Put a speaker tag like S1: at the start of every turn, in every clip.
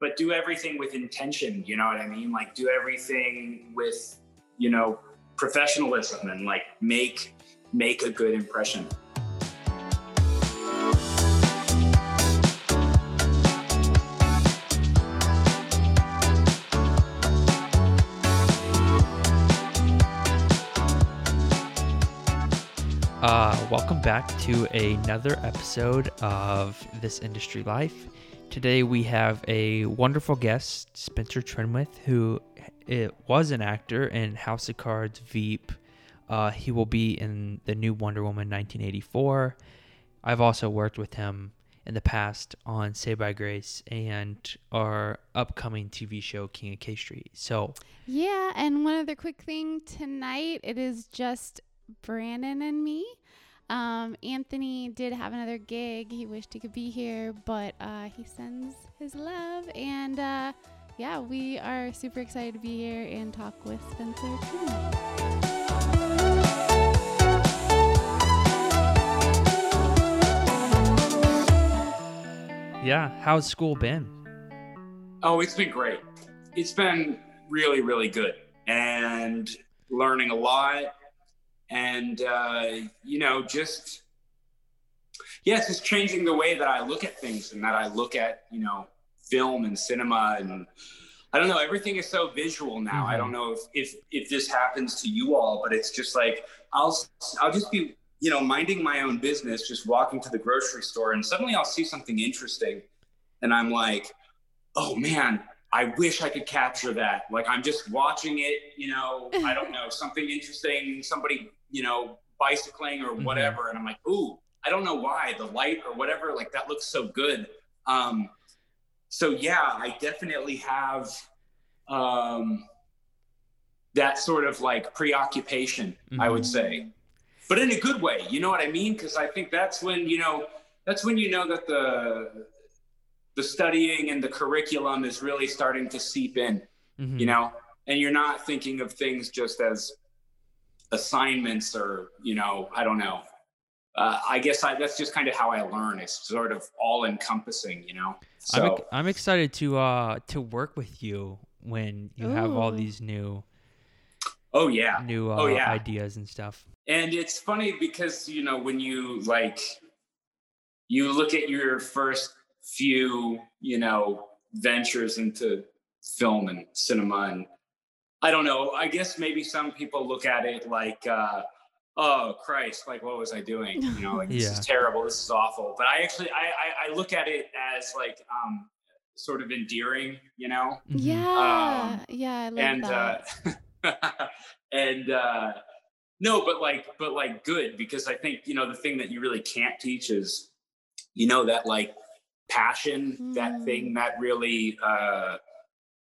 S1: but do everything with intention. You know what I mean? Like do everything with, you know, professionalism and like make make a good impression.
S2: Uh, welcome back to another episode of This Industry Life. Today we have a wonderful guest, Spencer Trenwith, who it was an actor in House of Cards, Veep. Uh, he will be in the new Wonder Woman 1984. I've also worked with him in the past on Saved by Grace and our upcoming TV show King of K Street. So
S3: Yeah, and one other quick thing tonight, it is just Brandon and me. Um, Anthony did have another gig. He wished he could be here, but uh, he sends his love. And uh, yeah, we are super excited to be here and talk with Spencer too.
S2: yeah, how's school been?
S1: Oh, it's been great. It's been really, really good and learning a lot. And, uh, you know, just, yeah, it's just changing the way that I look at things and that I look at, you know, film and cinema. And I don't know, everything is so visual now. I don't know if, if, if this happens to you all, but it's just like, I'll, I'll just be, you know, minding my own business, just walking to the grocery store and suddenly I'll see something interesting. And I'm like, oh man, I wish I could capture that. Like I'm just watching it, you know, I don't know, something interesting, somebody, you know, bicycling or whatever. And I'm like, ooh, I don't know why, the light or whatever, like that looks so good. Um, so yeah, I definitely have um, that sort of like preoccupation, I would say, but in a good way. You know what I mean? Because I think that's when you know that's when you know that the the studying and the curriculum is really starting to seep in.
S2: Mhm.
S1: You know, and you're not thinking of things just as assignments or you know, I don't know. Uh, I guess I, that's just kind of how I learn. It's sort of all encompassing, you know. So
S2: I'm, I'm excited to uh to work with you when you have all these new
S1: oh yeah,
S2: new uh,
S1: Oh, yeah.
S2: ideas and stuff.
S1: And it's funny because, you know, when you like, you look at your first few, you know, ventures into film and cinema, and I don't know, I guess maybe some people look at it like, uh, oh Christ, like what was I doing? You know, like this is terrible, this is awful. But I actually, I, I, I look at it as like, um, sort of endearing, you know?
S2: Mhm.
S3: Yeah,
S1: Um,
S3: yeah, I love
S1: and
S3: that.
S1: uh and uh no but like but like good because i think you know the thing that you really can't teach is you know that like passion that
S3: Mm.
S1: thing that really uh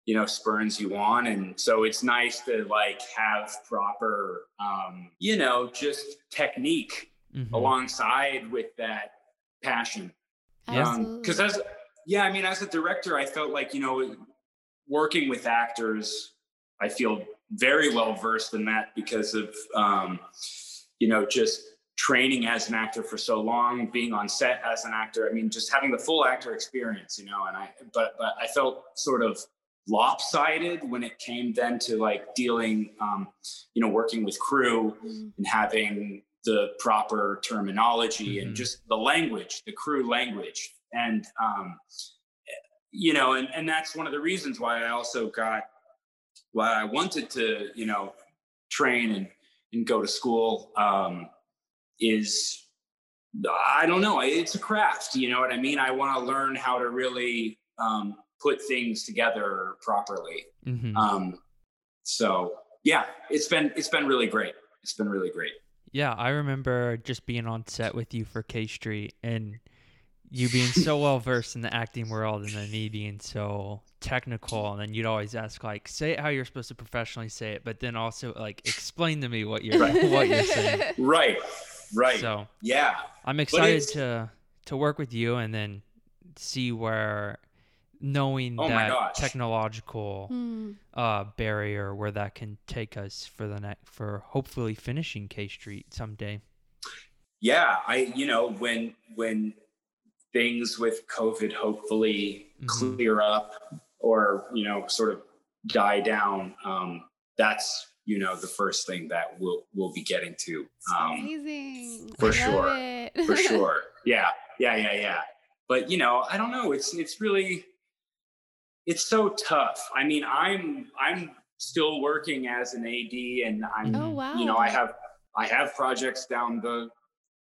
S1: you know spurns you on and so it's nice to like have proper um you know just technique
S2: Mhm.
S1: alongside with that passion
S2: Yeah.
S3: Absolutely.
S1: because as yeah i mean as a director i felt like you know working with actors i feel very well versed in that because of um, you know just training as an actor for so long being on set as an actor i mean just having the full actor experience you know and i but but i felt sort of lopsided when it came then to like dealing um, you know working with crew
S3: Mm.
S1: and having the proper terminology
S2: Mhm.
S1: and just the language, the crew language. And, um, you know, and, and that's one of the reasons why I also got, why I wanted to, you know, train and, and go to school um, is, I don't know, it's a craft, you know what I mean? I want to learn how to really um, put things together properly.
S2: Mhm.
S1: Um, so yeah, it's been, it's been really great. It's been really great.
S2: Yeah, I remember just being on set with you for K Street and you being so well versed in the acting world and then me being so technical and then you'd always ask like say it how you're supposed to professionally say it, but then also like explain to me what you're what you're saying.
S1: Right. Right.
S2: So
S1: yeah.
S2: I'm excited to to work with you and then see where knowing
S1: Oh
S2: that technological
S3: Mm.
S2: uh barrier where that can take us for the next for hopefully finishing K Street someday.
S1: Yeah. I, you know, when, when things with COVID hopefully
S2: Mhm.
S1: clear up, or you know sort of die down, um, that's you know the first thing that we'll we'll be getting to. Um,
S3: Amazing.
S1: for
S3: I love
S1: sure.
S3: it.
S1: for sure. Yeah, yeah, yeah, yeah. But you know, I don't know. It's it's really it's so tough. I mean, I'm I'm still working as an AD, and I'm
S3: oh wow.
S1: you know I have I have projects down the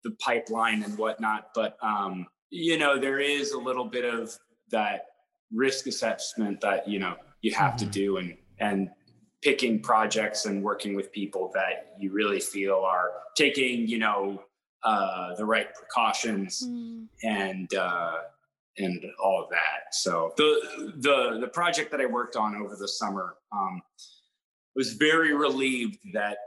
S1: the pipeline and whatnot, but um, you know there is a little bit of that risk assessment that you know you have to
S2: Mhm.
S1: do, and and picking projects and working with people that you really feel are taking you know uh, the right precautions
S3: Mm.
S1: and uh, and all of that. So the the the project that I worked on over the summer um, was very relieved that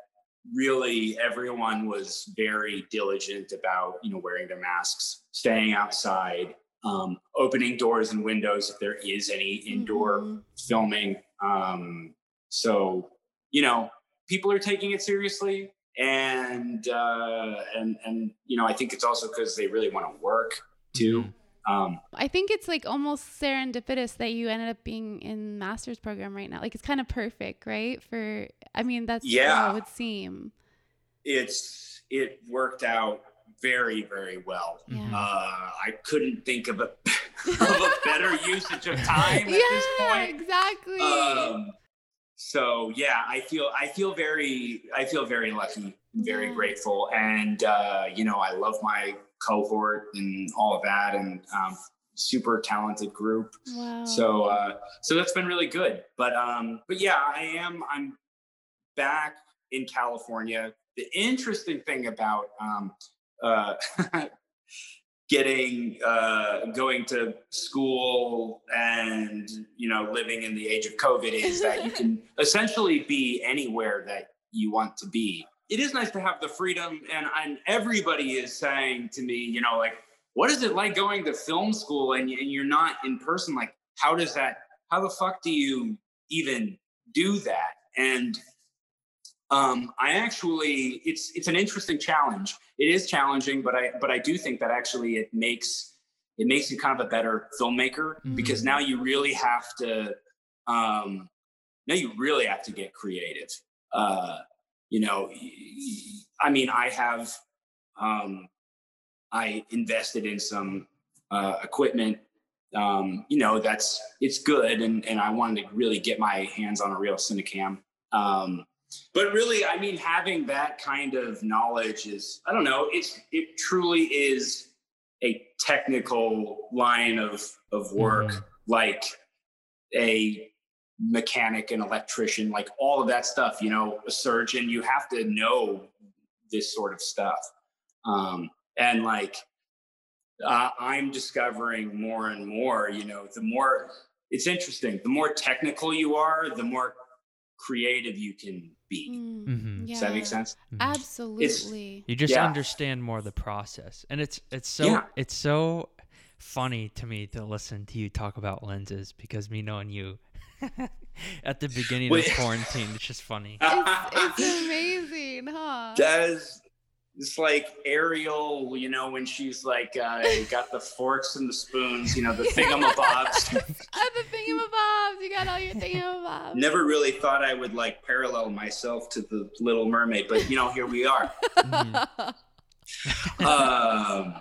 S1: really everyone was very diligent about you know wearing their masks, staying outside, um, opening doors and windows if there is any indoor
S3: Mhm.
S1: filming. Um, so you know people are taking it seriously and uh, and and you know I think it's also because they really want to work too. Um,
S3: I think it's like almost serendipitous that you ended up being in master's program right now. Like it's kind of perfect, right? For I mean, that's
S1: Yeah.
S3: how it would seem.
S1: it's it worked out very very well.
S3: Yeah.
S1: Uh, I couldn't think of a of a better usage of time at
S3: yeah,
S1: this point.
S3: exactly.
S1: Um, so yeah, I feel I feel very I feel very lucky, and very
S3: Yeah.
S1: grateful, and uh, you know I love my cohort and all of that, and um, super talented group.
S3: wow.
S1: So uh, so that's been really good. But um, but yeah, I am I'm back in California. The interesting thing about um, uh, getting uh, going to school and you know living in the age of COVID is that you can essentially be anywhere that you want to be. It is nice to have the freedom, and and everybody is saying to me, you know, like, what is it like going to film school and, and you're not in person? Like, how does that? How the fuck do you even do that? And um, I actually, it's it's an interesting challenge. It is challenging, but I but I do think that actually it makes it makes you kind of a better filmmaker because
S3: Mhm.
S1: now you really have to um, now you really have to get creative. Uh, you know, I mean, I have um, I invested in some uh, equipment. Um, you know, that's it's good, and and I wanted to really get my hands on a real Cinecam. Um, but really, I mean, having that kind of knowledge is I don't know. It's it truly is a technical line of of work,
S2: Mhm.
S1: like a mechanic, an electrician, like all of that stuff. You know, a surgeon. You have to know this sort of stuff. Um, and like uh, I'm discovering more and more, you know, the more it's interesting, the more technical you are, the more creative you can be.
S3: Mm,
S2: Mhm.
S1: Does that make sense?
S2: Mhm.
S3: Absolutely.
S2: You just
S1: Yeah.
S2: understand more the process, and it's it's so
S1: Yeah.
S2: it's so funny to me to listen to you talk about lenses because me knowing you at the beginning
S1: Wait.
S2: of quarantine, it's just funny.
S3: It's, it's amazing, huh?
S1: Does it's like Ariel, you know, when she's like uh, got the forks and the spoons, you know, the thingamabobs.
S3: Oh, the thingamabobs. You got all your thingamabobs.
S1: Never really thought I would like parallel myself to the Little Mermaid, but you know, here we are.
S2: Mhm.
S1: Um,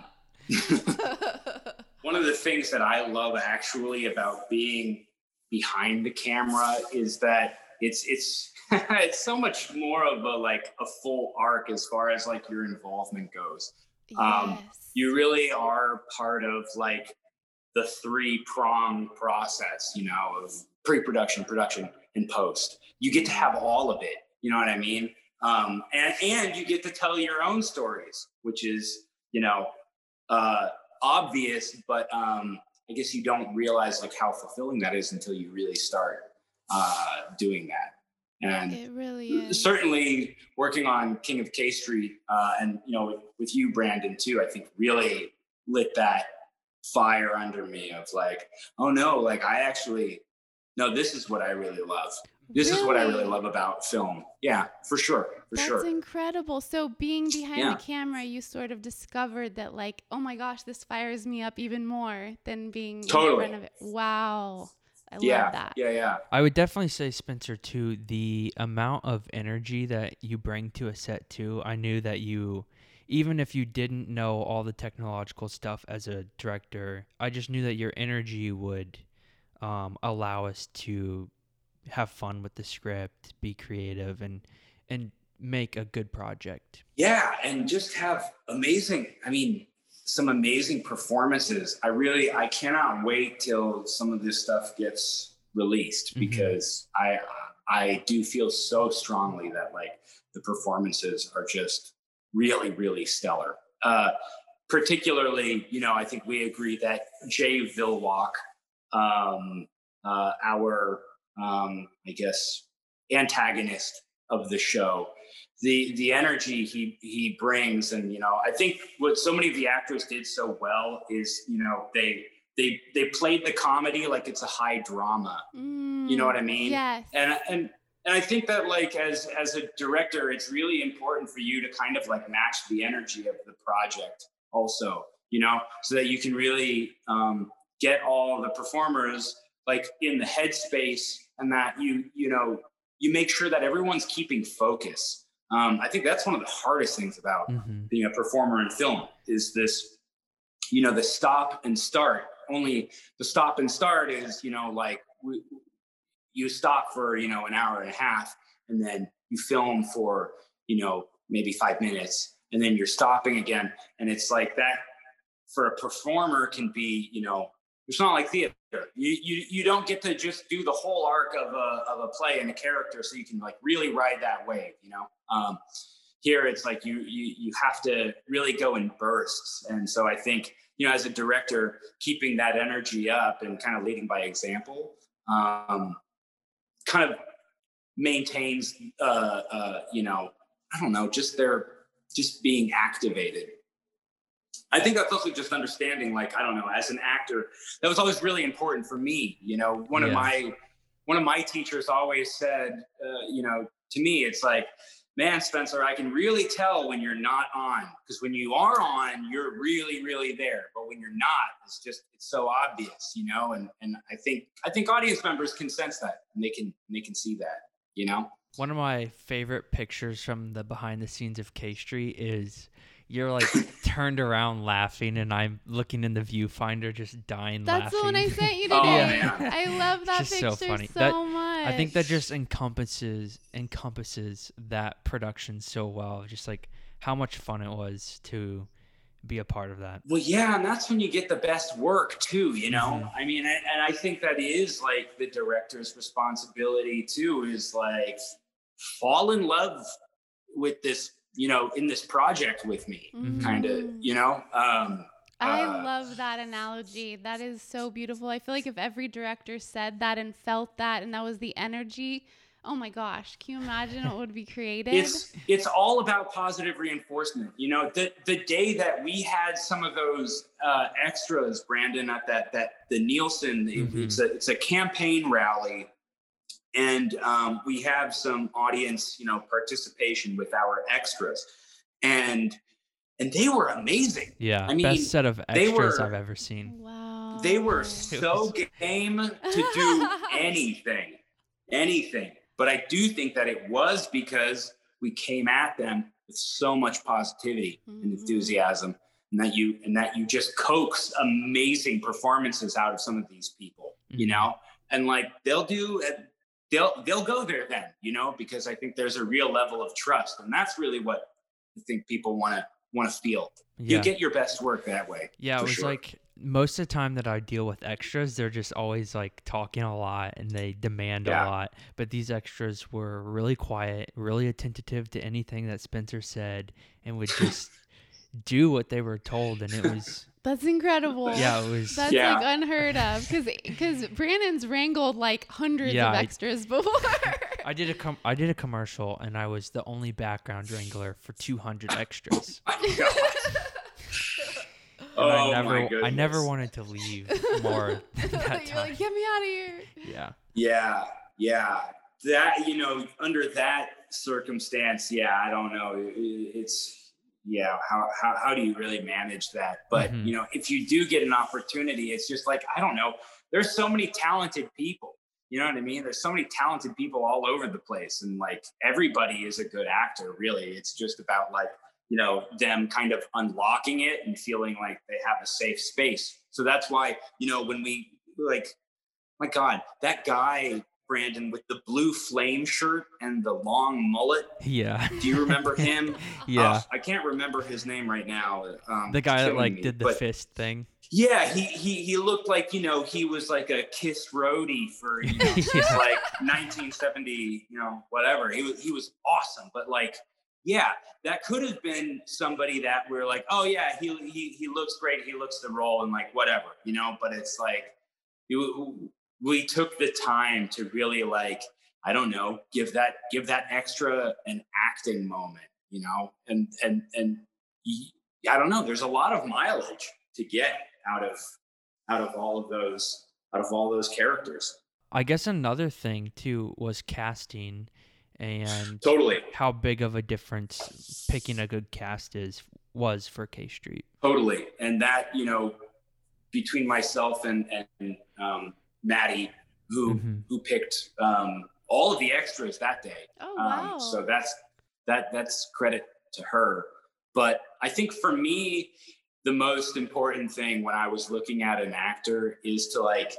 S1: one of the things that I love actually about being behind the camera is that it's it's it's so much more of a like a full arc as far as like your involvement goes. Um,
S3: yes.
S1: You really are part of like the three prong process, you know, of pre-production, production, and post. You get to have all of it. You know what I mean? Um, and and you get to tell your own stories, which is you know uh, obvious, but um, I guess you don't realize like how fulfilling that is until you really start uh, doing that. And
S3: it really is.
S1: certainly working on King of K Street, uh, and you know, with, with you, Brandon, too. I think really lit that fire under me of like, oh no, like I actually, no, this is what I really love. This is what I really love about film. Yeah, for sure, for
S3: That's
S1: sure.
S3: incredible. So being behind
S1: Yeah.
S3: the camera, you sort of discovered that like, oh my gosh, this fires me up even more than being
S1: Totally.
S3: in front of it. Wow. I
S1: yeah,
S3: love that.
S1: yeah, yeah.
S2: I would definitely say Spencer too. The amount of energy that you bring to a set too. I knew that you, even if you didn't know all the technological stuff as a director, I just knew that your energy would um, allow us to have fun with the script, be creative, and and make a good project.
S1: Yeah, and just have amazing. I mean, some amazing performances. I really, I cannot wait till some of this stuff gets released
S2: Mhm.
S1: because I, I do feel so strongly that like the performances are just really, really stellar. Uh, particularly, you know, I think we agree that Jay Vilwalk, um, uh, our, um, I guess, antagonist of the show, the the energy he he brings, and you know, I think what so many of the actors did so well is, you know, they they they played the comedy like it's a high drama. You know what I mean?
S3: Mm, Yes.
S1: and and and I think that like as as a director, it's really important for you to kind of like match the energy of the project, also, you know, so that you can really um, get all the performers like in the headspace, and that you you know you make sure that everyone's keeping focus. Um, I think that's one of the hardest things about
S2: hmm
S1: being a performer in film is this you know the stop and start. Only the stop and start is you know like we, you stop for you know an hour and a half and then you film for you know maybe five minutes and then you're stopping again. And it's like that for a performer can be you know it's not like theater you you, you don't get to just do the whole arc of a, of a play and a character so you can like really ride that wave you know? Um, here it's like you, you you have to really go in bursts. And so i think you know as a director keeping that energy up and kind of leading by example um, kind of maintains uh, uh, you know i don't know just their just being activated i think that's also just understanding like i don't know as an actor that was always really important for me you know? One of my one of my teachers always said uh, you know to me it's like man spencer i can really tell when you're not on because when you are on you're really really there but when you're not it's just it's so obvious you know? And and i think i think audience members can sense that and they can they can see that you know?
S2: One of my favorite pictures from the behind the scenes of K Street is you're like turned around laughing, and I'm looking in the viewfinder just dying
S3: That's
S2: laughing.
S3: the one I sent you today.
S1: Oh, man.
S3: I love that
S2: just
S3: picture
S2: so
S3: so,
S2: funny. That-
S3: much.
S2: I think that just encompasses encompasses that production so well. Just like how much fun it was to be a part of that.
S1: Well, yeah, and that's when you get the best work too. You know,
S2: Mhm.
S1: I mean, and, and I think that is like the director's responsibility too. Is like fall in love with this, you know, in this project with me, kind of. You know, um,
S3: I
S1: uh,
S3: love that analogy. That is so beautiful. I feel like if every director said that and felt that and that was the energy, oh my gosh, can you imagine what would be created?
S1: it's it's all about positive reinforcement. You know, the the day that we had some of those uh, extras, Brandon, at that that the Nielsen, it-
S2: Mhm.
S1: it's a it's a campaign rally, and um, we have some audience, you know, participation with our extras, and and they were amazing.
S2: Yeah,
S1: I mean,
S2: best set of
S1: they
S2: extras
S1: were-
S2: I've ever seen.
S3: wow.
S1: They were so
S2: was-
S1: game to do anything, anything. But I do think that it was because we came at them with so much positivity and
S3: Mhm.
S1: enthusiasm, and that you and that you just coax amazing performances out of some of these people, you
S2: Mhm.
S1: know. And like they'll do, they'll they'll go there then, you know, because I think there's a real level of trust, and that's really what I think people want to want to feel.
S2: Yeah,
S1: You get your best work that way.
S2: yeah. It was
S1: sure.
S2: like most of the time that I deal with extras, they're just always like talking a lot and they demand
S1: Yeah.
S2: a lot. But these extras were really quiet, really attentive to anything that Spencer said, and would just do what they were told. And it was,
S3: That's incredible.
S2: yeah, it was.
S3: That's
S1: Yeah.
S3: like unheard of because because Brandon's wrangled like hundreds
S2: Yeah,
S3: of
S2: I-
S3: extras before.
S2: I did a com- I did a commercial and I was the only background wrangler for 200 extras.
S1: Oh my God. Oh
S2: I
S1: my
S2: never I never wanted to leave more than that
S3: You're
S2: time.
S3: like, get me out of here.
S2: yeah.
S1: Yeah, yeah. That you know, under that circumstance, yeah, I don't know. It- It's yeah. How how how do you really manage that? But
S2: Mhm.
S1: you know, if you do get an opportunity, it's just like I don't know. there's so many talented people. You know what I mean? There's so many talented people all over the place, and like everybody is a good actor. Really, it's just about like you know them kind of unlocking it and feeling like they have a safe space. So that's why you know when we like, my God, that guy Brandon with the blue flame shirt and the long mullet.
S2: Yeah.
S1: Do you remember him?
S2: yeah.
S1: Uh, I can't remember his name right now. Um,
S2: the guy that like
S1: me,
S2: did the fist thing.
S1: Yeah, he, he he looked like you know he was like a Kiss roadie for you know
S2: Yeah.
S1: like 1970 you know whatever he was he was awesome but like yeah that could have been somebody that we're like oh yeah he he he looks great he looks the role and like whatever you know but it's like you we took the time to really like I don't know give that give that extra an acting moment you know? And and and I don't know there's a lot of mileage to get out of out of all of those out of all those characters.
S2: I guess another thing too was casting and
S1: totally.
S2: how big of a difference picking a good cast is was for K Street.
S1: totally. And that you know between myself and and um, Maddie who
S2: Mhm.
S1: who picked um, all of the extras that day
S3: Oh wow.
S1: Um, so that's that that's credit to her. But I think for me, the most important thing when I was looking at an actor is to like,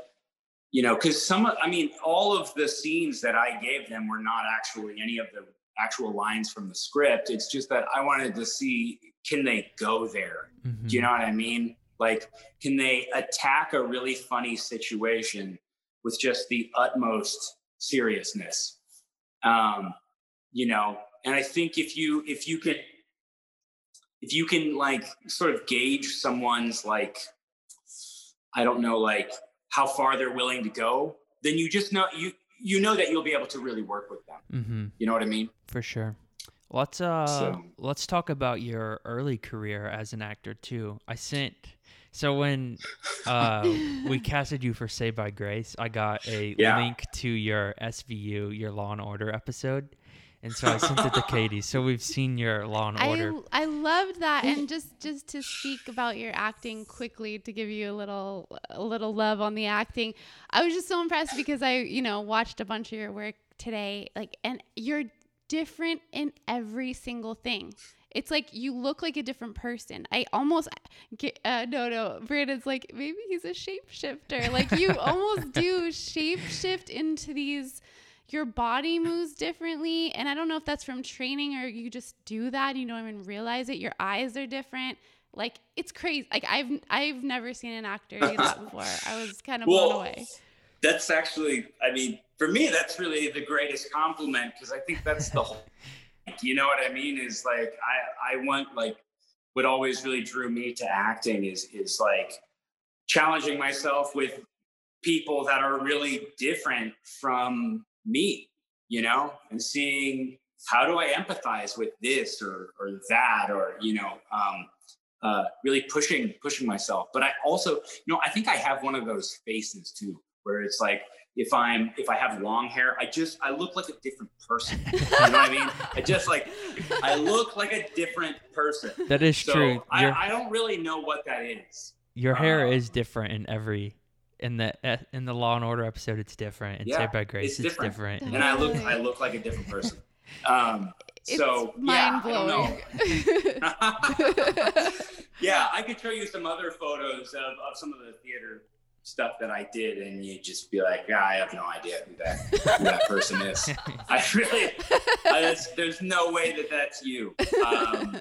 S1: you know, because some I mean, all of the scenes that I gave them were not actually any of the actual lines from the script. It's just that I wanted to see can they go there?
S2: Mhm.
S1: Do you know what I mean? Like, can they attack a really funny situation with just the utmost seriousness? Um, you know, and I think if you if you can if you can like sort of gauge someone's like I don't know like how far they're willing to go, then you just know you you know that you'll be able to really work with them.
S2: Mm-hmm.
S1: You know what I mean?
S2: For sure. Let's uh
S1: So-
S2: let's talk about your early career as an actor too. I sent so when uh we casted you for Saved by Grace, I got a
S1: Yeah.
S2: link to your SVU, your Law and Order episode. And so I sent it to Katie. So we've seen your Law and Order.
S3: I I loved that, and just just to speak about your acting quickly to give you a little a little love on the acting. I was just so impressed because I you know watched a bunch of your work today, like, and you're different in every single thing. It's like you look like a different person. I almost get uh, no no. Brandon's like maybe he's a shapeshifter. Like you almost do shapeshift into these your body moves differently and i don't know if that's from training or you just do that and you don't even realize it your eyes are different like it's crazy like i've i've never seen an actor do that before i was kind of blown away
S1: That's actually, I mean, for me, that's really the greatest compliment because I think that's the whole. You know what I mean? Is like I I want like what always really drew me to acting is is like challenging myself with people that are really different from me, you know, and seeing how do I empathize with this or or that or you know, um, uh, really pushing pushing myself. But I also, you know, I think I have one of those faces too, where it's like if I'm if I have long hair, I just I look like a different person. You know what I mean? I just like I look like a different person.
S2: that is
S1: So
S2: true.
S1: I, I don't really know what that is.
S2: your hair
S1: uh,
S2: is different in every in the eh, in the Law and Order episode it's different. In
S1: Yeah,
S2: Saved by Grace
S1: it's
S2: it's,
S1: different.
S2: different.
S1: And I look I look like a different person. Um,
S3: it's
S1: so
S3: mind
S1: yeah, I don't know.
S3: blowing
S1: yeah, I could show you some other photos of, of some of the theater stuff that I did, and you'd just be like, yeah, I have no idea who that who that person is. I really, I, there's no way that that's you. Um,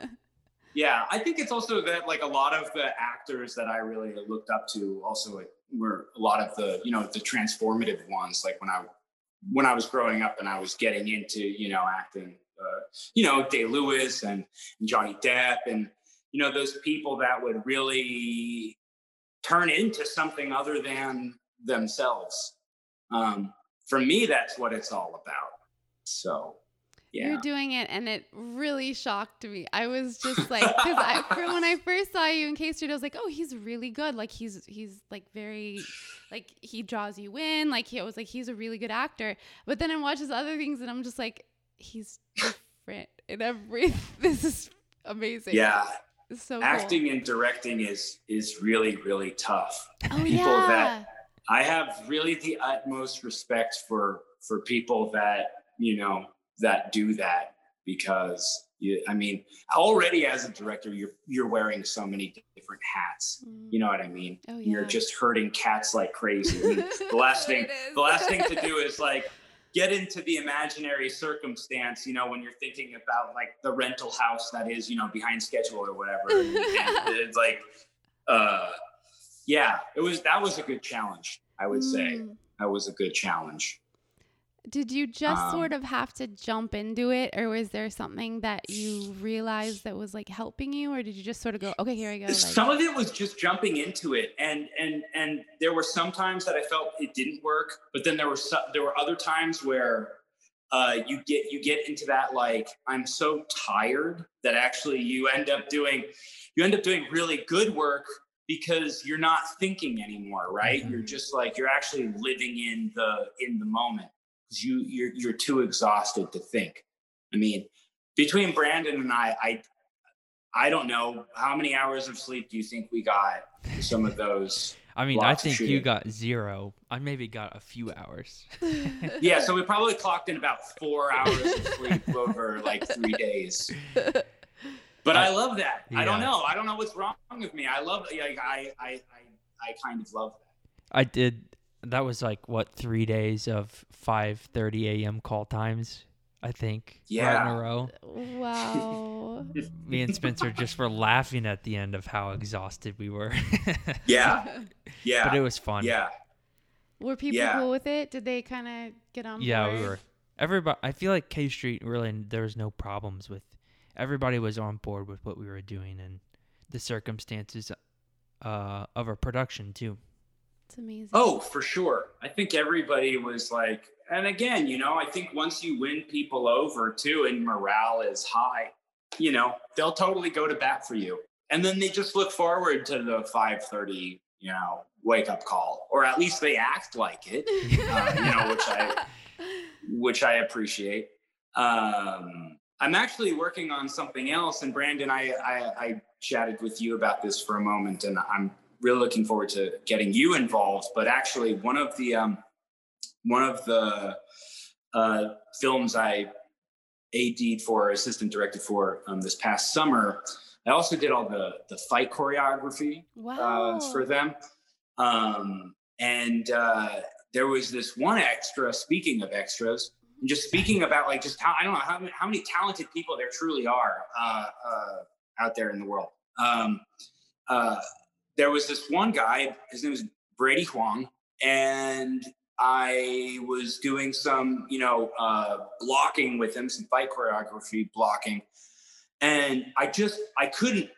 S1: yeah, I think it's also that like a lot of the actors that I really looked up to also were a lot of the you know the transformative ones. Like when I when I was growing up and I was getting into you know acting, uh, you know Day Lewis and, and Johnny Depp and you know those people that would really turn into something other than themselves. Um, for me, that's what it's all about. So, yeah.
S3: You're doing it, and it really shocked me. I was just like, because I, for when I first saw you in K Street, I was like, oh, he's really good. Like he's he's like very, like he draws you in. Like he I was like, he's a really good actor. But then I watch his other things, and I'm just like, he's different in every. This is amazing.
S1: yeah,
S3: so
S1: acting and directing is is really really tough.
S3: Oh
S1: people
S3: yeah.
S1: that- I have really the utmost respect for for people that you know that do that because you, I mean, already as a director, you're you're wearing so many different hats.
S3: Mm.
S1: You know what I mean?
S3: Oh,
S1: You're just hurting cats like crazy. I mean, the last thing the last thing to do is like get into the imaginary circumstance. You know, when you're thinking about like the rental house that is you know behind schedule or whatever. And, and it's like, uh, yeah, it was that was a good challenge. I would say
S3: Mm.
S1: that was a good challenge.
S3: Did you just
S1: Um,
S3: sort of have to jump into it, or was there something that you realized that was like helping you, or did you just sort of go, okay, here I go? Like,
S1: some of it was just jumping into it and and and there were some times that i felt it didn't work but then there were some, there were other times where uh, you get you get into that like i'm so tired that actually you end up doing you end up doing really good work because you're not thinking anymore right
S2: Mhm.
S1: you're just like you're actually living in the in the moment because you you're, you're too exhausted to think i mean between brandon and i i I don't know how many hours of sleep do you think we got some of those?
S2: I mean, I think you got zero. I maybe got a few hours.
S1: Yeah, so we probably clocked in about four hours of sleep over like three days. But I love that. I don't know. I don't know what's wrong with me. I love. Like, I, I, I, I kind of love that.
S2: I did. That was like what three days of 5:30 a.m. call times. I think. Right in a row.
S3: wow.
S2: Me and Spencer just were laughing at the end of how exhausted we were.
S1: Yeah, yeah,
S2: but it was fun.
S1: yeah.
S3: Were people
S1: Yeah.
S3: cool with it? Did they kind of get on
S2: Yeah,
S3: board?
S2: we were. Everybody. I feel like K Street really. There was no problems with. Everybody was on board with what we were doing and the circumstances uh, of our production too.
S3: It's amazing.
S1: Oh, for sure. I think everybody was like, and again, you know, I think once you win people over too, and morale is high, you know, they'll totally go to bat for you, and then they just look forward to the five thirty, you know, wake up call, or at least they act like it, uh, you know, which I which I appreciate. Um, I'm actually working on something else, and Brandon, I, I I chatted with you about this for a moment, and I'm really looking forward to getting you involved. But actually, one of the um, one of the uh, films I AD'd for, assistant directed for um, this past summer, I also did all the the fight choreography
S3: wow.
S1: uh, for them. Um, and uh, there was this one extra. Speaking of extras, and just speaking about like just how I don't know how, many- how many talented people there truly are uh, uh, out there in the world. Um, uh, there was this one guy. His name was Brady Huang, and I was doing some, you know, uh, blocking with him, some fight choreography blocking, and I just I couldn't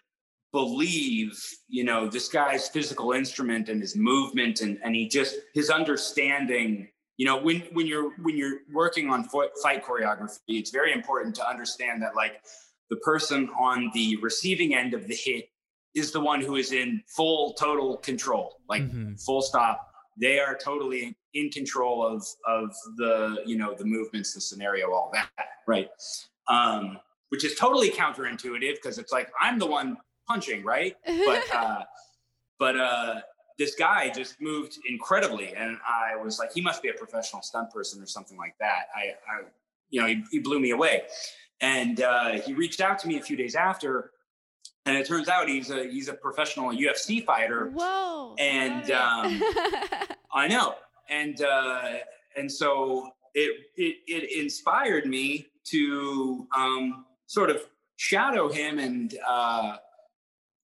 S1: believe, you know, this guy's physical instrument and his movement and and he just his understanding. You know, when when you're when you're working on fight choreography, it's very important to understand that like the person on the receiving end of the hit is the one who is in full total control, like
S2: Mhm.
S1: full stop. They are totally in control of of the you know the movements, the scenario, all that, right? Um, which is totally counterintuitive because it's like I'm the one punching, right? But uh, but uh, this guy just moved incredibly, and I was like, he must be a professional stunt person or something like that. I, I you know, he, he blew me away, and uh, he reached out to me a few days after, and it turns out he's a he's a professional UFC fighter.
S3: Whoa.
S1: And,
S3: it.
S1: I know, and uh, and so it, it it inspired me to um, sort of shadow him and uh,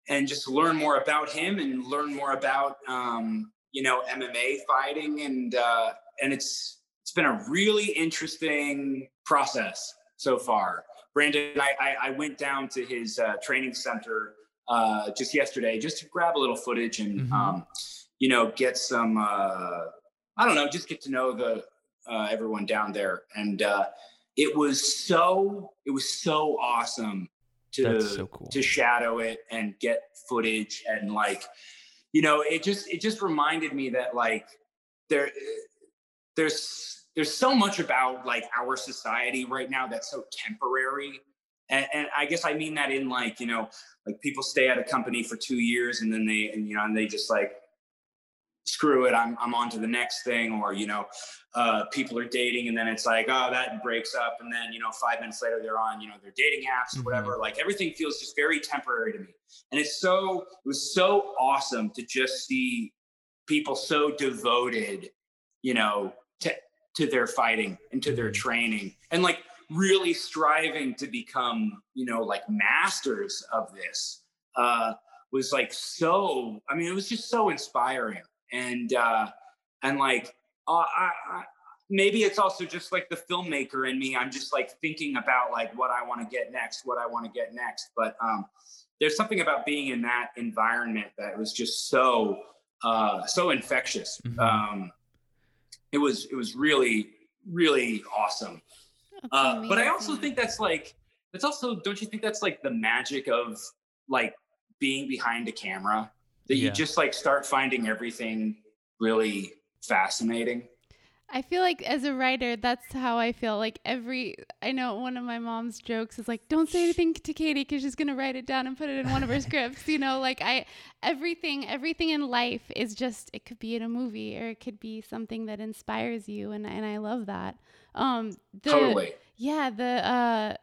S1: and just learn more about him and learn more about um, you know MMA fighting and uh, and it's it's been a really interesting process so far. Brandon, I, I, I went down to his uh, training center uh, just yesterday just to grab a little footage and
S2: Mhm.
S1: um, you know get some uh, I don't know just get to know the uh, everyone down there and uh, it was so it was so awesome to
S2: so cool.
S1: to shadow it and get footage and like you know it just it just reminded me that like there there's there's so much about like our society right now that's so temporary and, and i guess i mean that in like you know like people stay at a company for two years and then they and you know and they just like screw it, I'm I'm on to the next thing, or you know, uh, people are dating and then it's like, oh, that breaks up, and then you know, five minutes later they're on, you know, their dating apps or
S2: Mhm.
S1: whatever. Like everything feels just very temporary to me, and it's so it was so awesome to just see people so devoted, you know, to to their fighting and to their
S2: Mhm.
S1: training, and like really striving to become, you know, like masters of this. Uh, was like so i mean it was just so inspiring and uh and like uh, I, I maybe it's also just like the filmmaker in me i'm just like thinking about like what i want to get next what i want to get next but um there's something about being in that environment that was just so uh so infectious
S2: Mhm.
S1: um it was it was really really awesome uh, but I also think that's like that's also don't you think that's like the magic of like being behind a camera that
S2: Yeah.
S1: you just like start finding everything really fascinating.
S3: I feel like as a writer, that's how I feel. Like every, I know one of my mom's jokes is like, "Don't say anything to Katie because she's gonna write it down and put it in one of her scripts." You know, like I, everything, everything in life is just. It could be in a movie or it could be something that inspires you, and and I love that. Um, the,
S1: totally.
S3: Yeah, the uh,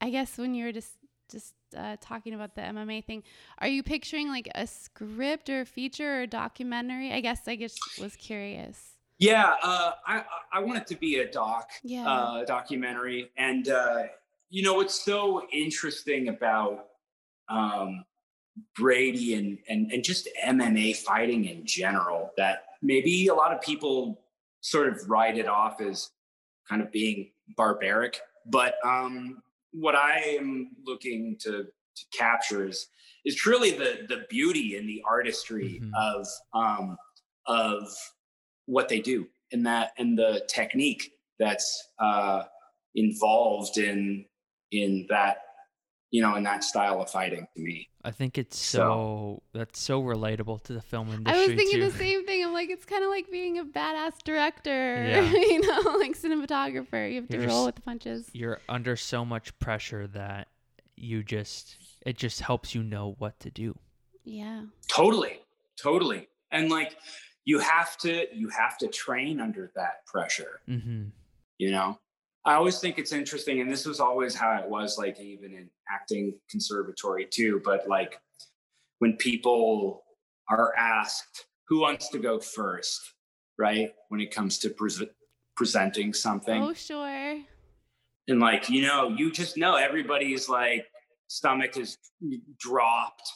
S3: I guess when you were just just uh, talking about the MMA thing, are you picturing like a script or a feature or a documentary? I guess I just was curious.
S1: Yeah, uh, I I- I want it to be a doc,
S3: Yeah.
S1: uh, documentary, and uh, you know what's so interesting about um, Brady and, and and just MMA fighting in general that maybe a lot of people sort of write it off as kind of being barbaric, but um, what I am looking to to capture is is truly the the beauty and the artistry
S2: Mhm.
S1: of um, of what they do and that and the technique that's uh, involved in in that you know in that style of fighting to me.
S2: I think it's
S1: So-
S2: so that's so relatable to the film industry
S3: I was thinking
S2: too.
S3: the same thing. I'm like, it's kind of like being a badass director,
S2: Yeah.
S3: you know, like cinematographer. You have to
S2: You're
S3: roll
S2: just-
S3: with the punches.
S2: You're under so much pressure that you just it just helps you know what to do.
S3: Yeah.
S1: Totally, totally, and like you have to you have to train under that pressure.
S2: Mm-hmm.
S1: you know i always think it's interesting and this was always how it was like even in acting conservatory too but like when people are asked who wants to go first right when it comes to pres presenting something
S3: Oh, sure.
S1: and like you know you just know everybody's like stomach is dropped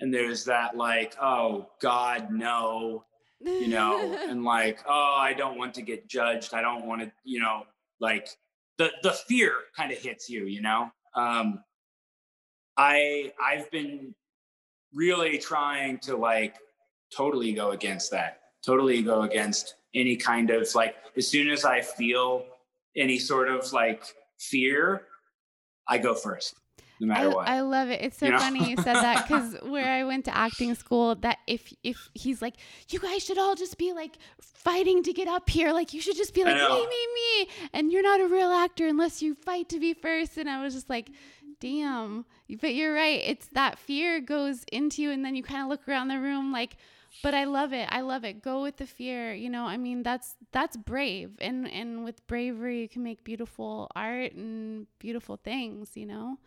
S1: and there's that like oh god no you know, and like, oh, I don't want to get judged. I don't want to, you know, like the the fear kind of hits you, you know. Um I I've been really trying to like totally go against that. Totally go against any kind of like as soon as I feel any sort of like fear, I go first, no matter
S3: I,
S1: what.
S3: I love it. It's so
S1: You know?
S3: funny you said that because where I went to acting school, that if if he's like, you guys should all just be like fighting to get up here, like you should just be like me, me, me, and you're not a real actor unless you fight to be first. And I was just like, damn. But you're right. It's that fear goes into you, and then you kind of look around the room like. But I love it. I love it. Go with the fear. You know, I mean, that's that's brave, and and with bravery, you can make beautiful art and beautiful things. You know.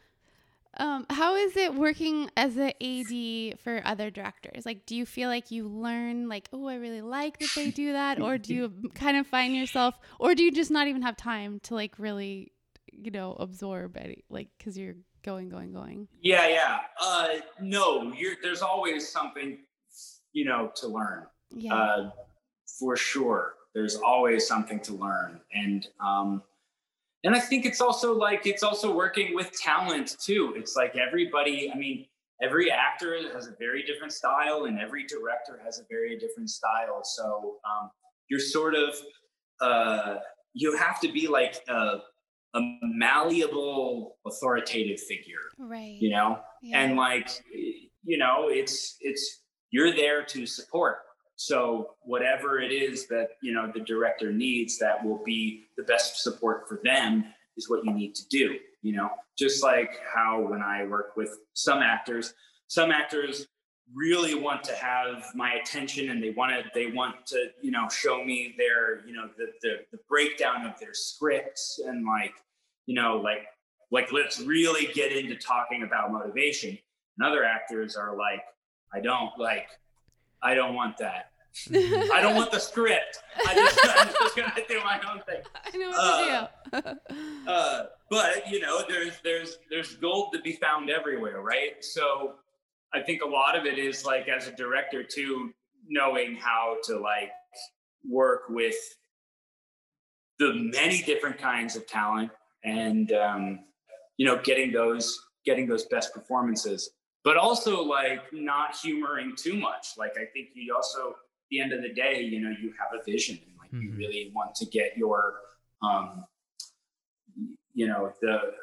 S3: Um, how is it working as a AD for other directors? Like, do you feel like you learn, like, oh, I really like that they do that, or do you kind of find yourself, or do you just not even have time to like really, you know, absorb any, like, because you're going, going, going?
S1: Yeah, yeah. Uh, no, you're, there's always something, you know, to learn.
S3: Yeah,
S1: Uh, for sure, there's always something to learn, and um, and I think it's also like it's also working with talent too. It's like everybody. I mean, every actor has a very different style, and every director has a very different style. So um, you're sort of uh, you have to be like a, a malleable, authoritative figure
S3: right.
S1: you know
S3: Yeah.
S1: and like you know it's it's you're there to support so whatever it is that you know the director needs that will be the best support for them is what you need to do you know? Just like how when i work with some actors some actors really want to have my attention and they want to they want to you know show me their you know the, the the breakdown of their scripts and like you know like like let's really get into talking about motivation. And other actors are like i don't like i don't want that i don't want the script i just i'm just gonna do my own thing
S3: I know what to do.
S1: uh, but you know, there's there's there's gold to be found everywhere, right? So I think a lot of it is like as a director too, knowing how to like work with the many different kinds of talent and um, you know getting those getting those best performances but also like not humoring too much like i think you also at the end of the day you know you have a vision and like you
S2: Mhm.
S1: really want to get your um, you know the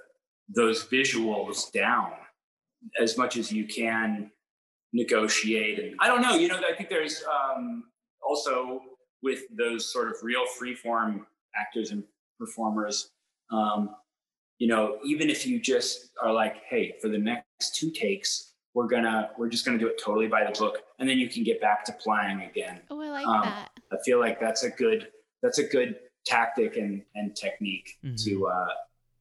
S1: those visuals down as much as you can negotiate and i don't know you know i think there's um, also with those sort of real freeform actors and performers um, you know even if you just are like hey for the next two takes we're gonna we're just gonna do it totally by the book and then you can get back to playing again
S3: Oh, I like
S1: Um,
S3: that.
S1: i feel like that's a good that's a good tactic and and technique
S2: Mhm.
S1: to uh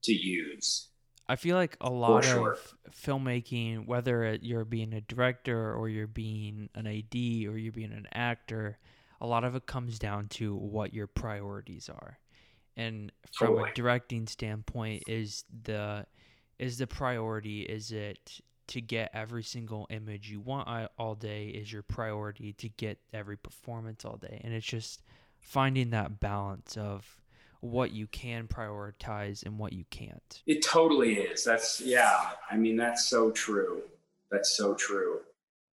S1: to use
S2: I feel like a lot
S1: sure.
S2: of filmmaking, whether you're being a director or you're being an AD or you're being an actor, a lot of it comes down to what your priorities are. And from
S1: Totally.
S2: a directing standpoint, is the is the priority is it to get every single image you want all day is your priority to get every performance all day and it's just finding that balance of what you can prioritize and what you can't
S1: It totally is. That's yeah. I mean, that's so true. That's so true.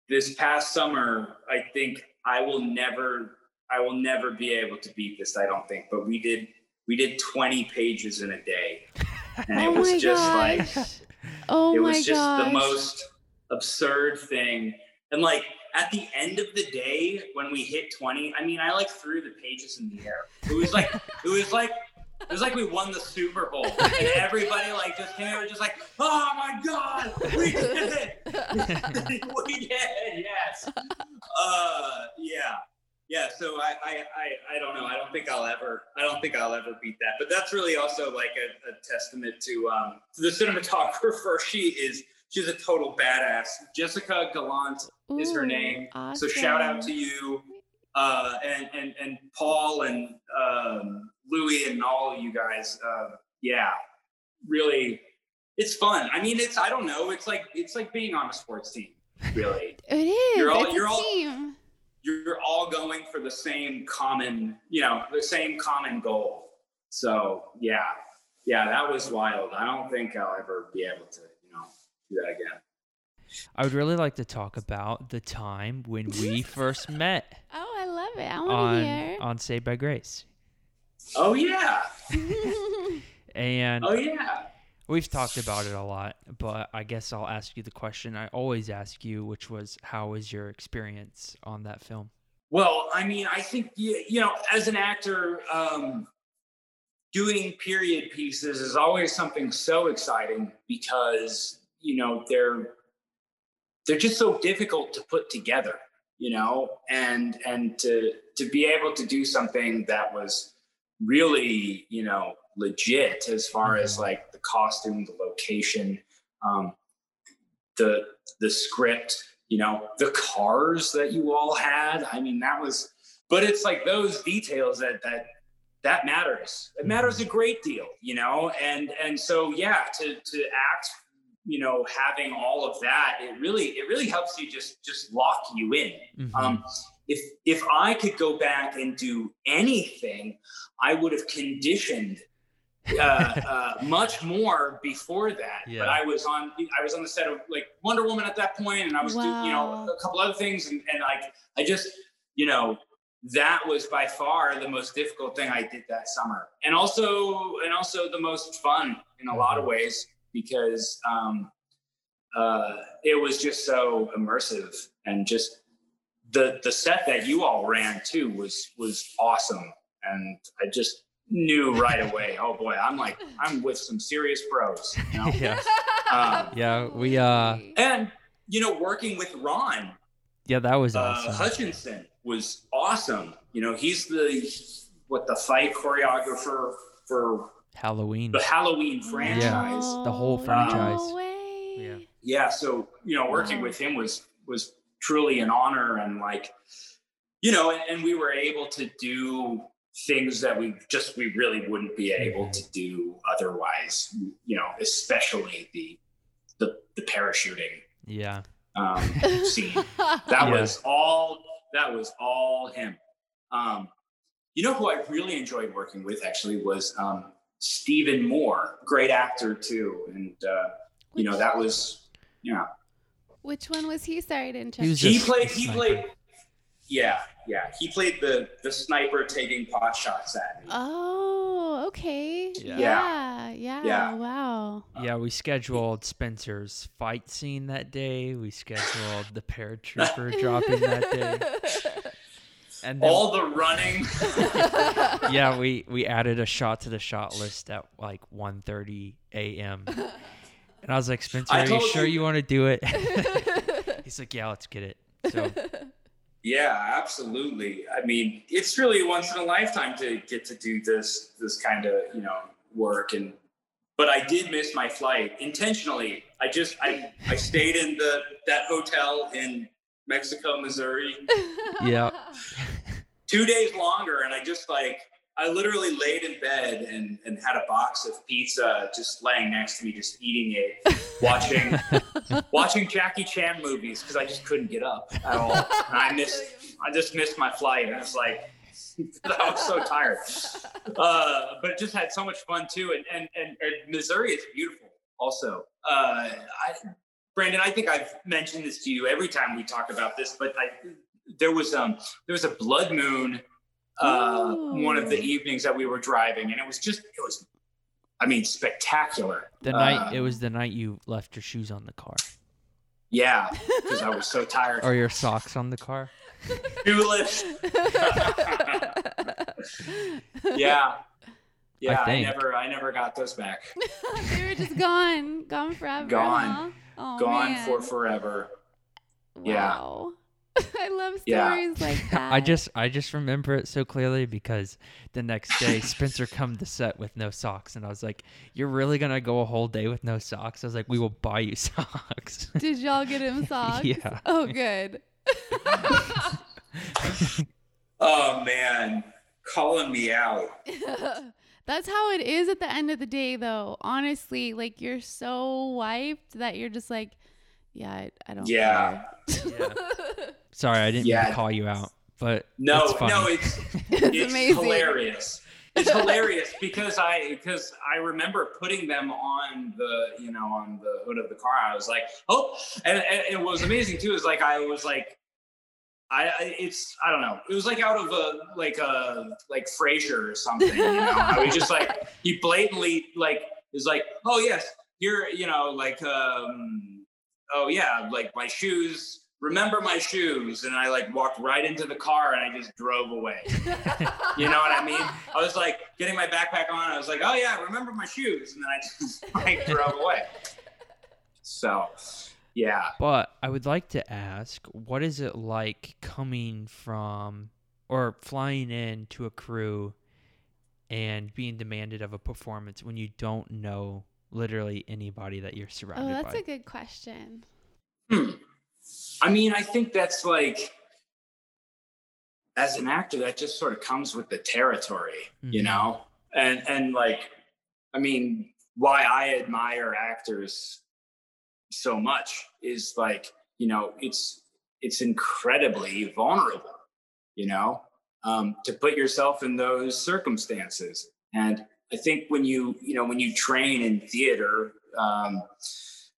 S1: This past summer, I think I will never, I will never be able to beat this. I don't think. But we did, we did 20 pages in a day, and it
S3: Oh
S1: was just
S3: gosh.
S1: like
S3: Oh
S1: it was just
S3: gosh.
S1: the most absurd thing. And like at the end of the day, when we hit 20, I mean, I like threw the pages in the air. It was like, it was like, it was like we won the Super Bowl, and everybody like just came over, just like, "Oh my God, we did it! we did, it! yes." Uh, yeah, yeah. So I, I, I, I don't know. I don't think I'll ever, I don't think I'll ever beat that. But that's really also like a, a testament to um, to the cinematographer. She is, she's a total badass. Jessica Gallant is her
S3: Ooh,
S1: name. So shout out to you, uh, and and and Paul and um, Louis and all of you guys. Uh, yeah, really, it's fun. I mean, it's I don't know. It's like it's like being on a sports team. Really,
S3: It is.
S1: You're all-
S3: it's
S1: you're
S3: a
S1: all-
S3: team.
S1: You're all going for the same common, you know, the same common goal. So yeah, yeah, that was wild. I don't think I'll ever be able to, you know, do that again.
S2: I would really like to talk about the time when we first met
S3: Oh, I love it. I want
S2: on
S3: to hear.
S2: on Saved by Grace.
S1: Oh yeah,
S2: And
S1: oh yeah.
S2: We've talked about it a lot, but I guess I'll ask you the question I always ask you, which was how was your experience on that film?
S1: Well, I mean, I think you, know, as an actor, um, doing period pieces is always something so exciting because you know they're they're just so difficult to put together, you know, and and to to be able to do something that was really you know legit as far as
S2: Mhm.
S1: like the costume, the location, um, the the script, you know, the cars that you all had. I mean, that was, but it's like those details that that that matters. It matters a great deal, you know, and and so yeah, to to act, you know, having all of that, it really it really helps you just just lock you in.
S2: Mhm.
S1: Um, if if I could go back and do anything, I would have conditioned uh, uh, much more before that.
S2: Yeah.
S1: But I was on I was on the set of like Wonder Woman at that point, and I was doing you know a couple other things, and, and like I just you know that was by far the most difficult thing I did that summer, and also and also the most fun in a lot of
S2: Mhm.
S1: ways because um, uh, it was just so immersive and just the the set that you all ran too was was awesome and i just knew right away oh boy i'm like i'm with some serious pros you know
S2: yeah.
S1: Um,
S2: Yeah, we, uh,
S1: and you know working with ron
S2: Yeah, that was
S1: Uh,
S2: awesome.
S1: Hutchinson was awesome. You know, he's the what the fight choreographer for
S2: Halloween.
S1: the Halloween franchise.
S2: Yeah, the whole franchise.
S3: No way.
S2: Yeah.
S1: Yeah, so you know, working
S3: Wow.
S1: with him was was truly an honor, and like, you know, and, and we were able to do things that we just we really wouldn't be able to do otherwise. You know, especially the the the parachuting
S2: Yeah.
S1: um, scene. That
S2: Yeah.
S1: was all. That was all him. Um, you know who I really enjoyed working with actually was um, Stephen Moore, great actor too, and uh, you know that was yeah.
S3: Which one was he? Sorry, I didn't check.
S2: He was
S1: He played. He
S2: sniper.
S1: played. Yeah, yeah. He played the the sniper taking pot shots at me.
S3: Oh, okay.
S2: Yeah.
S3: Yeah. Yeah.
S1: Yeah.
S3: Wow.
S2: Yeah, we scheduled Spencer's fight scene that day. We scheduled the paratrooper dropping that day. And then,
S1: All the running.
S2: yeah, we we added a shot to the shot list at like 1:30 a.m. And I was like, Spencer,
S1: I
S2: are you sure
S1: you-
S2: you want to do it? He's like, Yeah, let's get it. So
S1: Yeah, absolutely. I mean, it's really once in a lifetime to get to do this this kind of you know work and. But I did miss my flight intentionally. I just I I stayed in the that hotel in Mexico, Missouri,
S2: yeah,
S1: two days longer, and I just like I literally laid in bed and and had a box of pizza just laying next to me, just eating it, watching watching Jackie Chan movies because I just couldn't get up at all. And I missed I just missed my flight. and I was like, I was so tired. Uh, but it just had so much fun too. And and and, and Missouri is beautiful. Also, uh, I, Brandon, I think I've mentioned this to you every time we talk about this. But I, there was um there was a blood moon uh, one of the evenings that we were driving, and it was just it was, I mean, spectacular.
S2: the night
S1: Uh,
S2: it was the night you left your shoes on the car
S1: yeah, because I was so tired.
S2: or your socks on the car.
S1: Shoeless. yeah. Yeah, I,
S2: think.
S1: never I never got those back.
S3: they were just gone, gone forever.
S1: Gone.
S3: huh? Oh,
S1: Gone
S3: man.
S1: for forever. yeah.
S3: Wow. I love
S1: Yeah.
S3: stories like that.
S2: I just I just remember it so clearly because the next day Spencer come to set with no socks and I was like, "You're really gonna go a whole day with no socks?" I was like, "We will buy you socks."
S3: Did y'all get him socks?
S2: Yeah.
S3: Oh, good.
S1: Oh man, calling me out.
S3: That's how it is at the end of the day, though. Honestly, like you're so wiped that you're just like, yeah, I, I don't.
S1: Yeah.
S3: Care."
S2: Sorry, I didn't mean
S1: Yeah.
S2: to call you out, but
S1: No,
S2: it's funny.
S1: no, it's
S3: it's,
S1: it's hilarious. It's hilarious because I because I remember putting them on the you know on the hood of the car. I was like, oh, and, and, and what was amazing too is like I was like, I, I it's I don't know. It was like out of a like a like Frasier or something. You know, I was just like he blatantly like is like, oh yes, you're you know like um oh yeah like my shoes. Remember my shoes, and I like walked right into the car and I just drove away. You know what I mean? I was like getting my backpack on. I was like, oh yeah, remember my shoes, and then I just like drove away. So, yeah.
S2: But I would like to ask, what is it like coming from or flying in to a crew and being demanded of a performance when you don't know literally anybody that you're
S3: oh,
S2: surrounded by?
S3: Oh, that's
S2: by?
S3: a good question.
S1: Hmm. I mean, I think that's like, as an actor, that just sort of comes with the territory, you
S2: Mhm.
S1: know? And, and like, I mean, why I admire actors so much is like, you know, it's, it's incredibly vulnerable, you know, um, to put yourself in those circumstances. And I think when you, you know, when you train in theater, um,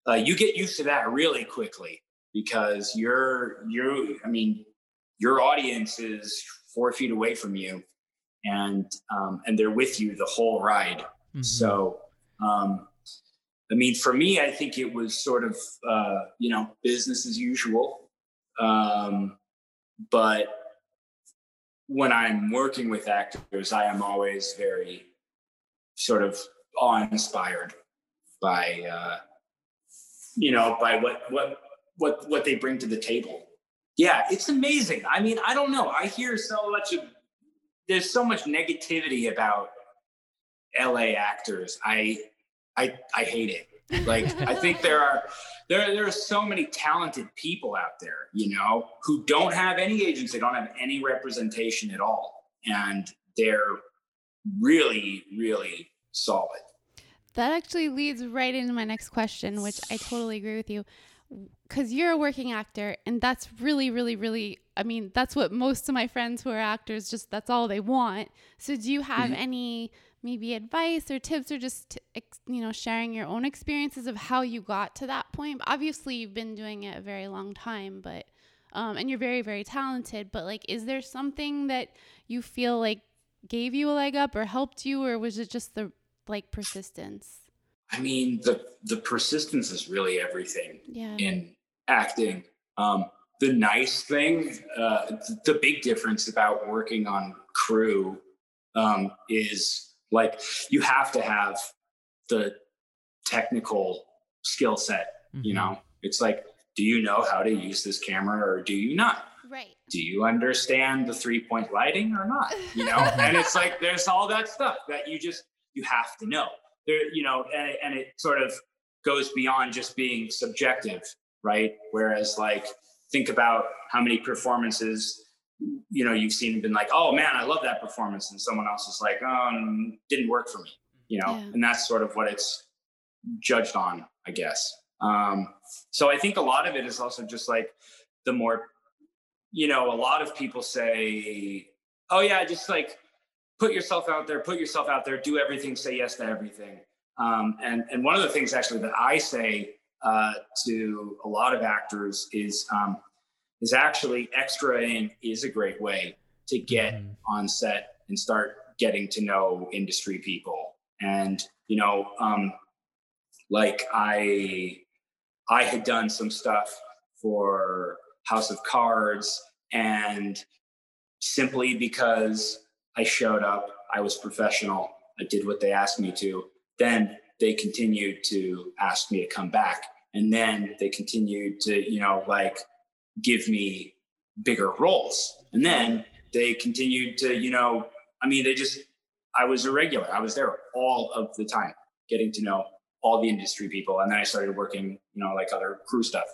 S1: uh, you get used to that really quickly because you're you're i mean your audience is four feet away from you and um, and they're with you the whole ride
S2: Mhm.
S1: so um, i mean for me i think it was sort of uh, you know business as usual um, but when i'm working with actors i am always very sort of awe-inspired by uh, you know by what what what what they bring to the table yeah, it's amazing. I mean, I don't know. I hear so much of there's so much negativity about LA actors. I I I hate it. Like I think there are there there are so many talented people out there, you know, who don't have any agents, they don't have any representation at all. And they're really, really solid.
S3: That actually leads right into my next question, which I totally agree with you. Because you're a working actor, and that's really, really, really, I mean, that's what most of my friends who are actors just that's all they want. So, do you have mm-hmm. any maybe advice or tips or just you know sharing your own experiences of how you got to that point obviously you've been doing it a very long time but um, and you're very very talented but like is there something that you feel like gave you a leg up or helped you or was it just the like persistence
S1: i mean the the persistence is really everything yeah. in acting um, the nice thing uh, the big difference about working on crew um, is like you have to have the technical skill set, mm-hmm. you know? It's like, do you know how to use this camera or do you not?
S3: Right.
S1: Do you understand the three point lighting or not? You know, and it's like there's all that stuff that you just you have to know. There, you know, and it, and it sort of goes beyond just being subjective, right? Whereas like think about how many performances you know you've seen and been like oh man i love that performance and someone else is like oh didn't work for me you know yeah. and that's sort of what it's judged on i guess um, so i think a lot of it is also just like the more you know a lot of people say oh yeah just like put yourself out there put yourself out there do everything say yes to everything um, and and one of the things actually that i say uh, to a lot of actors is um, is actually extraing is a great way to get mm. on set and start getting to know industry people. And, you know, um, like I, I had done some stuff for House of Cards and simply because I showed up, I was professional, I did what they asked me to, then they continued to ask me to come back. And then they continued to, you know, like give me bigger roles. And then they continued to, you know, I mean, they just, I was a regular. I was there all of the time, getting to know all the industry people. And then I started working, you know, like other crew stuff.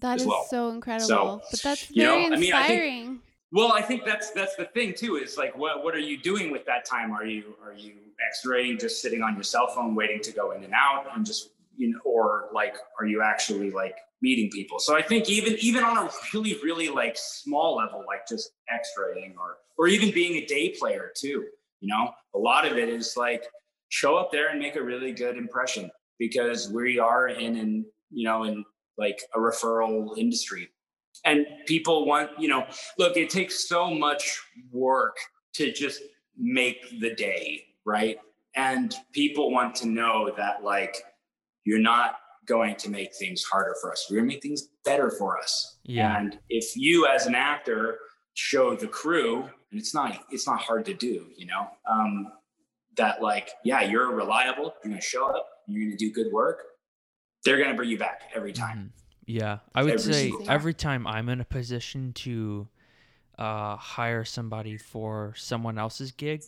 S3: That is well. so incredible. So, but that's very you know, inspiring. I mean, I think,
S1: well, I think that's that's the thing too. Is like, what what are you doing with that time? Are you are you extraing, just sitting on your cell phone, waiting to go in and out, and just you know, or like, are you actually like meeting people. So I think even even on a really really like small level, like just extraing or or even being a day player too. You know, a lot of it is like show up there and make a really good impression because we are in an you know in like a referral industry and people want you know look it takes so much work to just make the day right and people want to know that like you're not going to make things harder for us. you're going to make things better for us. Yeah. And if you as an actor show the crew, and it's not it's not hard to do, you know, um, that like yeah, you're reliable. You're going to show up. You're going to do good work. They're going to bring you back every time. Mm-hmm.
S2: Yeah, I would every say every time I'm in a position to uh, hire somebody for someone else's gig,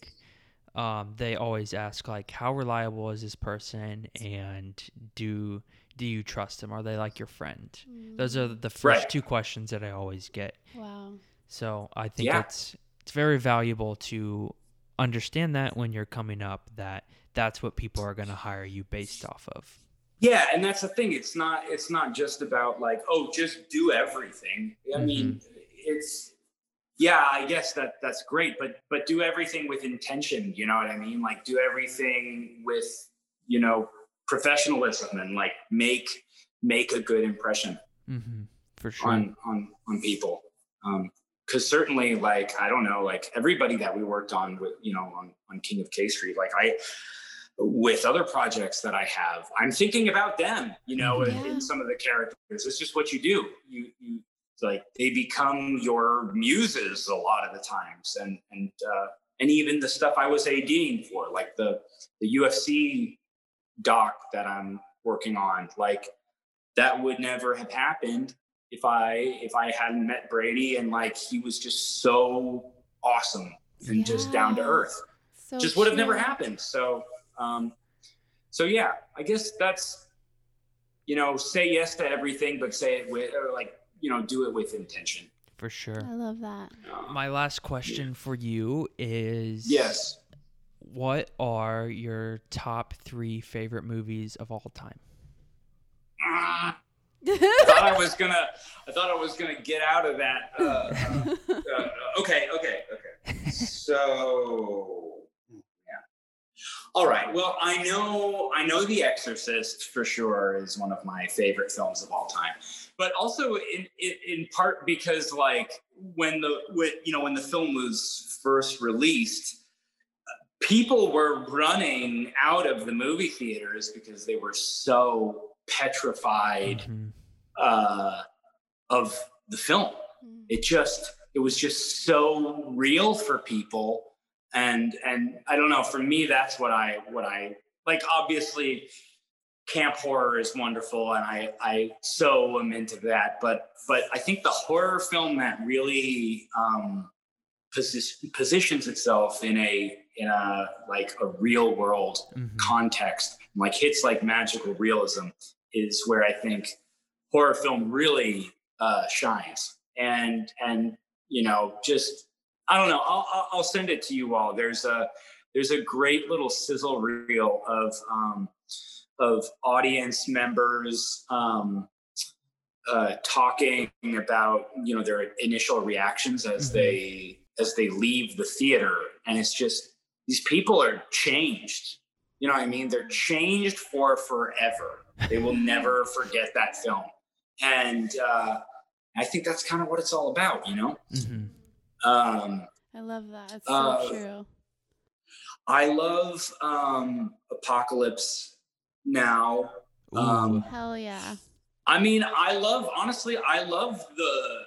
S2: um, they always ask like, how reliable is this person, and do do you trust them? Are they like your friend? Mm. Those are the first right. two questions that I always get.
S3: Wow.
S2: So I think yeah. it's it's very valuable to understand that when you're coming up that that's what people are going to hire you based off of.
S1: Yeah, and that's the thing. It's not it's not just about like, oh, just do everything. I mm-hmm. mean, it's yeah, I guess that that's great, but but do everything with intention, you know what I mean? Like do everything with, you know, professionalism and like make make a good impression
S2: mm-hmm. for sure
S1: on on on people um because certainly like i don't know like everybody that we worked on with you know on on king of k street like i with other projects that i have i'm thinking about them you know yeah. in, in, some of the characters it's just what you do you you like they become your muses a lot of the times and and uh and even the stuff i was ading for like the the ufc doc that I'm working on. Like that would never have happened if I if I hadn't met Brady and like he was just so awesome and just down to earth.
S3: So
S1: just would have never happened. So um so yeah, I guess that's you know, say yes to everything, but say it with or like, you know, do it with intention.
S2: For sure.
S3: I love that.
S1: Uh,
S2: My last question for you is
S1: yes.
S2: What are your top three favorite movies of all time?
S1: Ah, I thought I was gonna I thought I was gonna get out of that. Uh, uh, uh, okay, okay, okay. So yeah. All right. Well, I know I know The Exorcist for sure is one of my favorite films of all time, but also in in, in part because like when the when, you know when the film was first released, people were running out of the movie theaters because they were so petrified
S2: Mhm.
S1: uh, of the film
S3: Mm.
S1: it just it was just so real for people and and i don't know for me that's what i what i like obviously camp horror is wonderful and i i so am into that but but i think the horror film that really um posi- positions itself in a in a like a real world
S2: Mhm.
S1: context like hits like magical realism is where i think horror film really uh, shines and and you know just i don't know. I'll, I'll send it to you all. There's a there's a great little sizzle reel of um of audience members um uh talking about you know their initial reactions as
S2: Mhm.
S1: they as they leave the theater. And it's just these people are changed. You know what i mean? They're changed for forever. They will never forget that film. And uh I think that's kind of what it's all about, you know.
S2: Mhm.
S1: Um,
S3: I love that. It's so
S1: Uh,
S3: true.
S1: I love um, Apocalypse Now.
S2: Ooh.
S1: Um,
S3: Hell yeah.
S1: I mean, I love honestly, I love the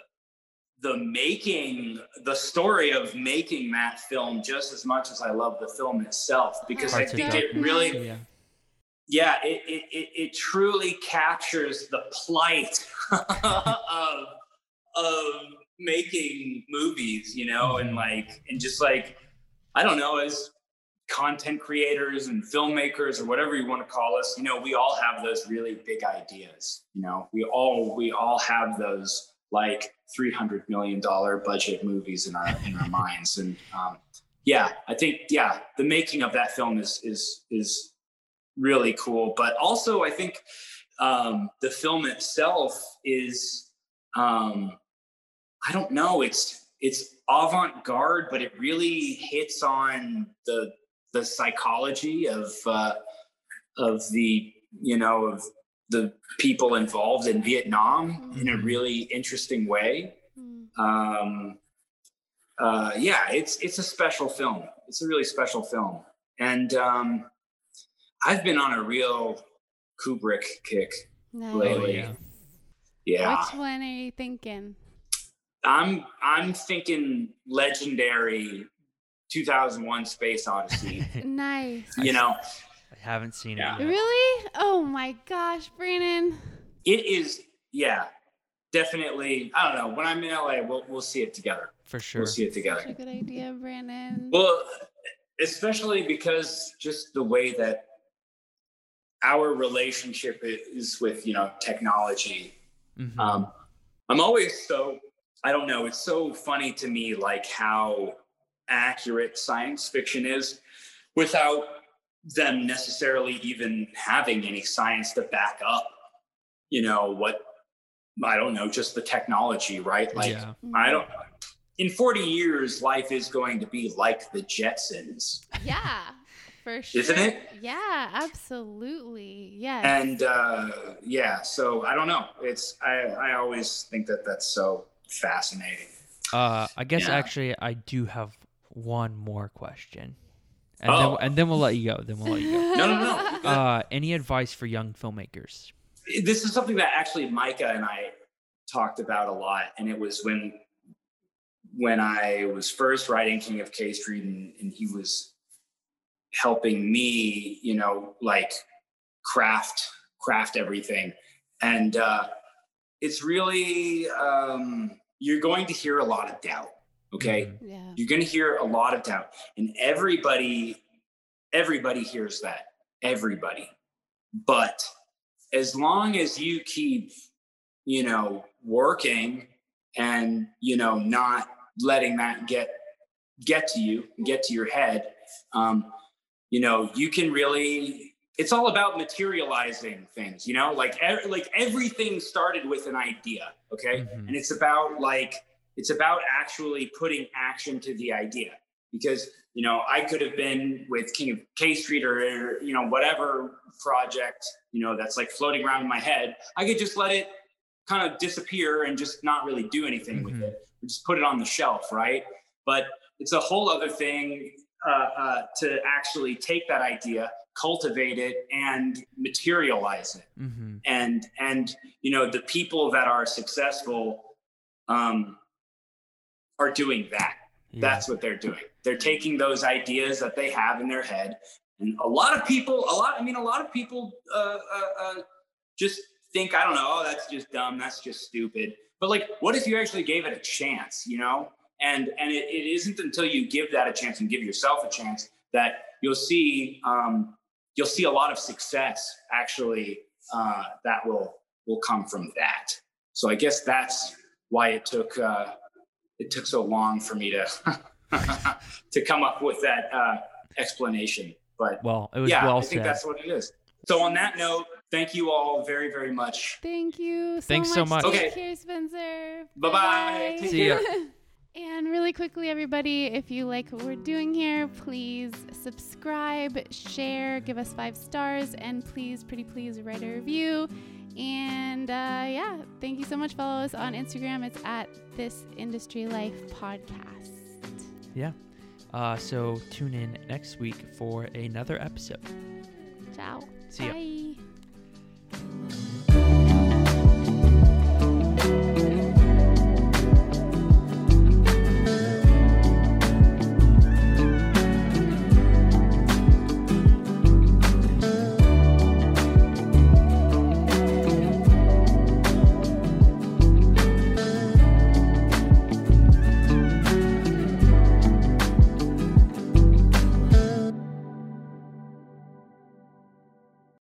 S1: the making, the story of making that film just as much as I love the film itself because I think it really
S2: yeah.
S1: yeah, it, it, it, it truly captures the plight of, of making movies, you know, and
S2: Mhm.
S1: like, and just like, I don't know, as content creators and filmmakers or whatever you want to call us, you know, we all have those really big ideas, you know, we all, we all have those like $300 million budget movies in our, in our minds. And, um, yeah, I think, yeah, the making of that film is, is, is really cool. But also, I think um, the film itself is, um, I don't know, it's it's avant garde, but it really hits on the the psychology of uh, of the you know of the people involved in Vietnam in a
S2: Mhm.
S1: really interesting way.
S3: Mm.
S1: Um, uh, yeah, it's it's a special film. It's a really special film, and um, I've been on a real Kubrick kick
S3: Nice.
S2: Oh,
S1: lately.
S2: yeah.
S1: Yeah,
S3: Which one are you thinking?
S1: I'm I'm thinking legendary 2001 Space Odyssey.
S3: Nice.
S1: you know,
S2: I haven't seen
S1: Yeah.
S2: it yet.
S3: Really? Oh my gosh, Brandon.
S1: it is yeah, definitely. I don't know. When I'm in LA, we'll we'll see it together.
S2: For sure.
S1: We'll see it
S3: Such
S1: together.
S3: a good idea, Brandon.
S1: Well, especially because just the way that our relationship is with you know technology.
S2: Mhm.
S1: Um, I'm always so I don't know. It's so funny to me, like how accurate science fiction is, without them necessarily even having any science to back up. You know what? I don't know. Just the technology, right? Like
S2: yeah.
S1: I don't. In 40 years, life is going to be like the Jetsons.
S3: Yeah, for sure.
S1: Isn't it?
S3: Yeah, absolutely. Yes.
S1: And uh, yeah, so I don't know. It's I, I always think that that's so fascinating.
S2: Uh, I guess
S1: Yeah.
S2: actually I do have one more question, and
S1: Oh.
S2: then and then we'll let you go. Then we'll let you go.
S1: No, no, no. Good.
S2: Uh, any advice for young filmmakers?
S1: this is something that actually Micah and I talked about a lot, and it was when when I was first writing King of K Street, and, and he was helping me, you know, like craft craft everything, and uh, it's really um, you're going to hear a lot of doubt. Okay,
S2: Mhm.
S3: Yeah.
S1: you're going to hear a lot of doubt, and everybody, everybody hears that. Everybody, but as long as you keep, you know, working and you know not letting that get get to you, get to your head, um, you know, you can really. It's all about materializing things, you know. Like, ev- like everything started with an idea, okay,
S2: Mhm.
S1: and it's about like it's about actually putting action to the idea because you know i could have been with king of k street or you know whatever project you know that's like floating around in my head i could just let it kind of disappear and just not really do anything with
S2: Mhm.
S1: it just put it on the shelf right but it's a whole other thing uh, uh, to actually take that idea cultivate it and materialize it.
S2: Mm-hmm.
S1: and and you know the people that are successful um, are doing that.
S2: Yeah.
S1: that's what they're doing. They're taking those ideas that they have in their head. And a lot of people a lot i mean a lot of people uh, uh, uh, just think i don't know oh that's just dumb that's just stupid. But like what if you actually gave it a chance you know and and it, it isn't until you give that a chance and give yourself a chance that you'll see um, you'll see a lot of success actually uh, that will will come from that so i guess that's why it took uh, it took so long for me to to come up with that uh, explanation. But
S2: Well, it was
S1: yeah,
S2: well
S1: I think
S2: said.
S1: that's what it is. So on that note, thank you all very very much.
S3: Thank you so
S2: Thanks
S3: much.
S2: so much.
S3: Take
S1: Okay.
S3: care, Spencer.
S1: Bye-bye.
S3: Bye-bye.
S2: See ya.
S3: and really quickly, everybody, if you like what we're doing here, please subscribe, share, give us five stars, and please, pretty please, write a review. And uh, yeah, thank you so much. Follow us on Instagram. It's at This Industry Life Podcast.
S2: Yeah. Uh, so tune in next week for another episode.
S3: Ciao.
S2: See ya.
S3: Bye.